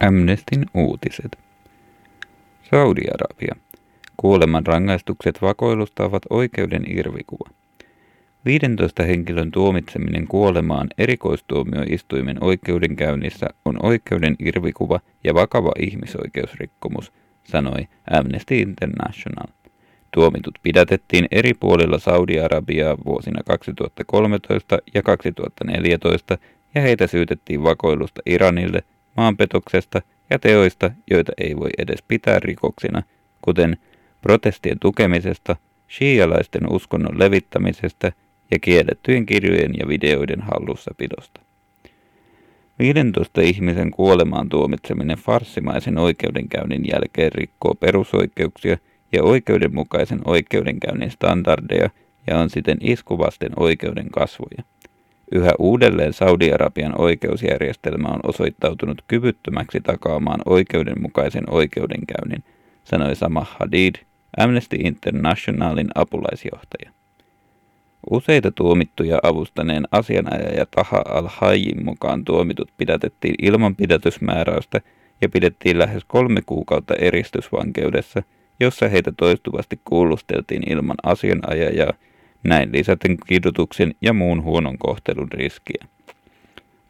Amnestin uutiset. Saudi-Arabia. Kuoleman rangaistukset vakoilusta ovat oikeuden irvikuva. 15 henkilön tuomitseminen kuolemaan erikoistuomioistuimen oikeudenkäynnissä on oikeuden irvikuva ja vakava ihmisoikeusrikkomus, sanoi Amnesty International. Tuomitut pidätettiin eri puolilla Saudi-Arabiaa vuosina 2013 ja 2014 ja heitä syytettiin vakoilusta Iranille – maanpetoksesta ja teoista, joita ei voi edes pitää rikoksina, kuten protestien tukemisesta, shialaisten uskonnon levittämisestä ja kiellettyjen kirjojen ja videoiden hallussapidosta. 15 ihmisen kuolemaan tuomitseminen farssimaisen oikeudenkäynnin jälkeen rikkoo perusoikeuksia ja oikeudenmukaisen oikeudenkäynnin standardeja ja on siten iskuvasten oikeuden kasvoja. Yhä uudelleen Saudi-Arabian oikeusjärjestelmä on osoittautunut kyvyttömäksi takaamaan oikeudenmukaisen oikeudenkäynnin, sanoi Sama Hadid, Amnesty Internationalin apulaisjohtaja. Useita tuomittuja avustaneen asianajaja Taha al-Hayyin mukaan tuomitut pidätettiin ilman pidätysmääräystä ja pidettiin lähes kolme kuukautta eristysvankeudessa, jossa heitä toistuvasti kuulusteltiin ilman asianajajaa näin lisäten kidutuksen ja muun huonon kohtelun riskiä.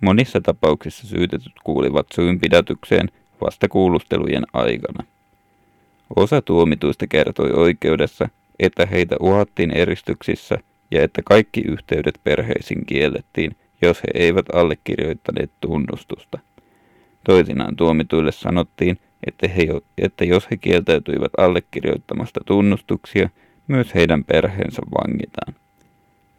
Monissa tapauksissa syytetyt kuulivat syynpidätykseen vasta kuulustelujen aikana. Osa tuomituista kertoi oikeudessa, että heitä uhattiin eristyksissä ja että kaikki yhteydet perheisiin kiellettiin, jos he eivät allekirjoittaneet tunnustusta. Toisinaan tuomituille sanottiin, että, he, että jos he kieltäytyivät allekirjoittamasta tunnustuksia, myös heidän perheensä vangitaan.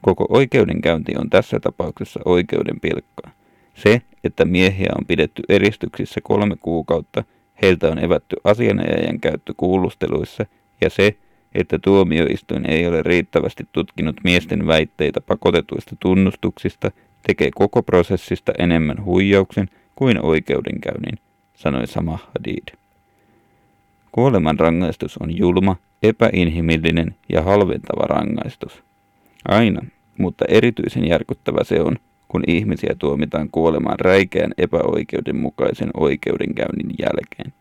Koko oikeudenkäynti on tässä tapauksessa oikeuden pilkkaa. Se, että miehiä on pidetty eristyksissä kolme kuukautta, heiltä on evätty asianajajan käyttö kuulusteluissa, ja se, että tuomioistuin ei ole riittävästi tutkinut miesten väitteitä pakotetuista tunnustuksista, tekee koko prosessista enemmän huijauksen kuin oikeudenkäynnin, sanoi Sama Hadid. Kuoleman rangaistus on julma, epäinhimillinen ja halventava rangaistus. Aina, mutta erityisen järkyttävä se on, kun ihmisiä tuomitaan kuolemaan räikeän epäoikeudenmukaisen oikeudenkäynnin jälkeen.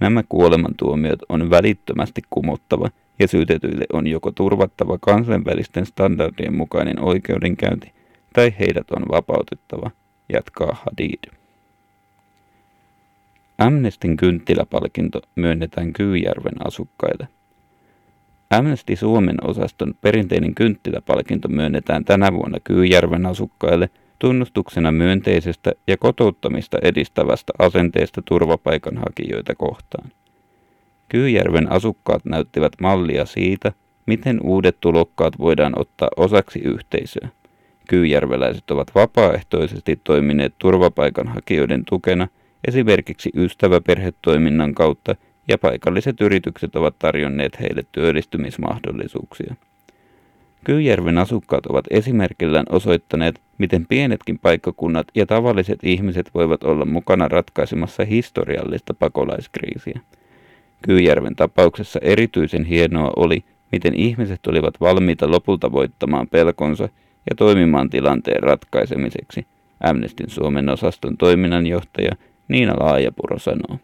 Nämä kuolemantuomiot on välittömästi kumottava ja syytetyille on joko turvattava kansainvälisten standardien mukainen oikeudenkäynti tai heidät on vapautettava, jatkaa Hadid. Amnestin kynttiläpalkinto myönnetään Kyyjärven asukkaille. Amnesty Suomen osaston perinteinen kynttiläpalkinto myönnetään tänä vuonna Kyyjärven asukkaille tunnustuksena myönteisestä ja kotouttamista edistävästä asenteesta turvapaikanhakijoita kohtaan. Kyyjärven asukkaat näyttivät mallia siitä, miten uudet tulokkaat voidaan ottaa osaksi yhteisöä. Kyyjärveläiset ovat vapaaehtoisesti toimineet turvapaikanhakijoiden tukena esimerkiksi ystäväperhetoiminnan kautta ja paikalliset yritykset ovat tarjonneet heille työllistymismahdollisuuksia. Kyyjärven asukkaat ovat esimerkillään osoittaneet, miten pienetkin paikkakunnat ja tavalliset ihmiset voivat olla mukana ratkaisemassa historiallista pakolaiskriisiä. Kyyjärven tapauksessa erityisen hienoa oli, miten ihmiset olivat valmiita lopulta voittamaan pelkonsa ja toimimaan tilanteen ratkaisemiseksi, Amnestin Suomen osaston toiminnanjohtaja Niina Laajapuro sanoo.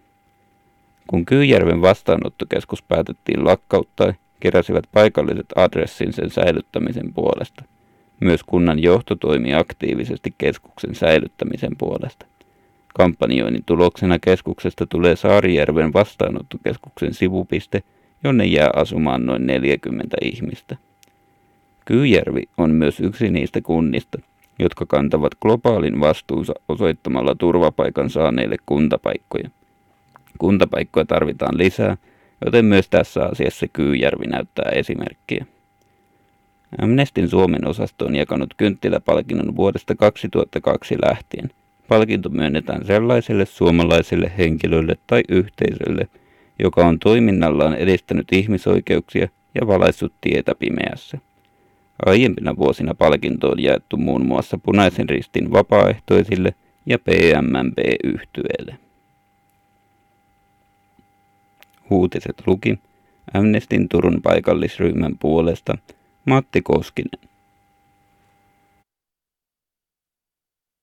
Kun Kyyjärven vastaanottokeskus päätettiin lakkauttaa, keräsivät paikalliset adressin sen säilyttämisen puolesta. Myös kunnan johto toimi aktiivisesti keskuksen säilyttämisen puolesta. Kampanjoinnin tuloksena keskuksesta tulee Saarijärven vastaanottokeskuksen sivupiste, jonne jää asumaan noin 40 ihmistä. Kyyjärvi on myös yksi niistä kunnista, jotka kantavat globaalin vastuunsa osoittamalla turvapaikan saaneille kuntapaikkoja. Kuntapaikkoja tarvitaan lisää, joten myös tässä asiassa Kyyjärvi näyttää esimerkkiä. Amnestin Suomen osasto on jakanut kynttiläpalkinnon vuodesta 2002 lähtien. Palkinto myönnetään sellaiselle suomalaiselle henkilölle tai yhteisölle, joka on toiminnallaan edistänyt ihmisoikeuksia ja valaissut tietä pimeässä. Aiempina vuosina palkinto on jaettu muun muassa Punaisen ristin vapaaehtoisille ja PMMP-yhtyeelle. Uutiset luki Amnestin Turun paikallisryhmän puolesta Matti Koskinen.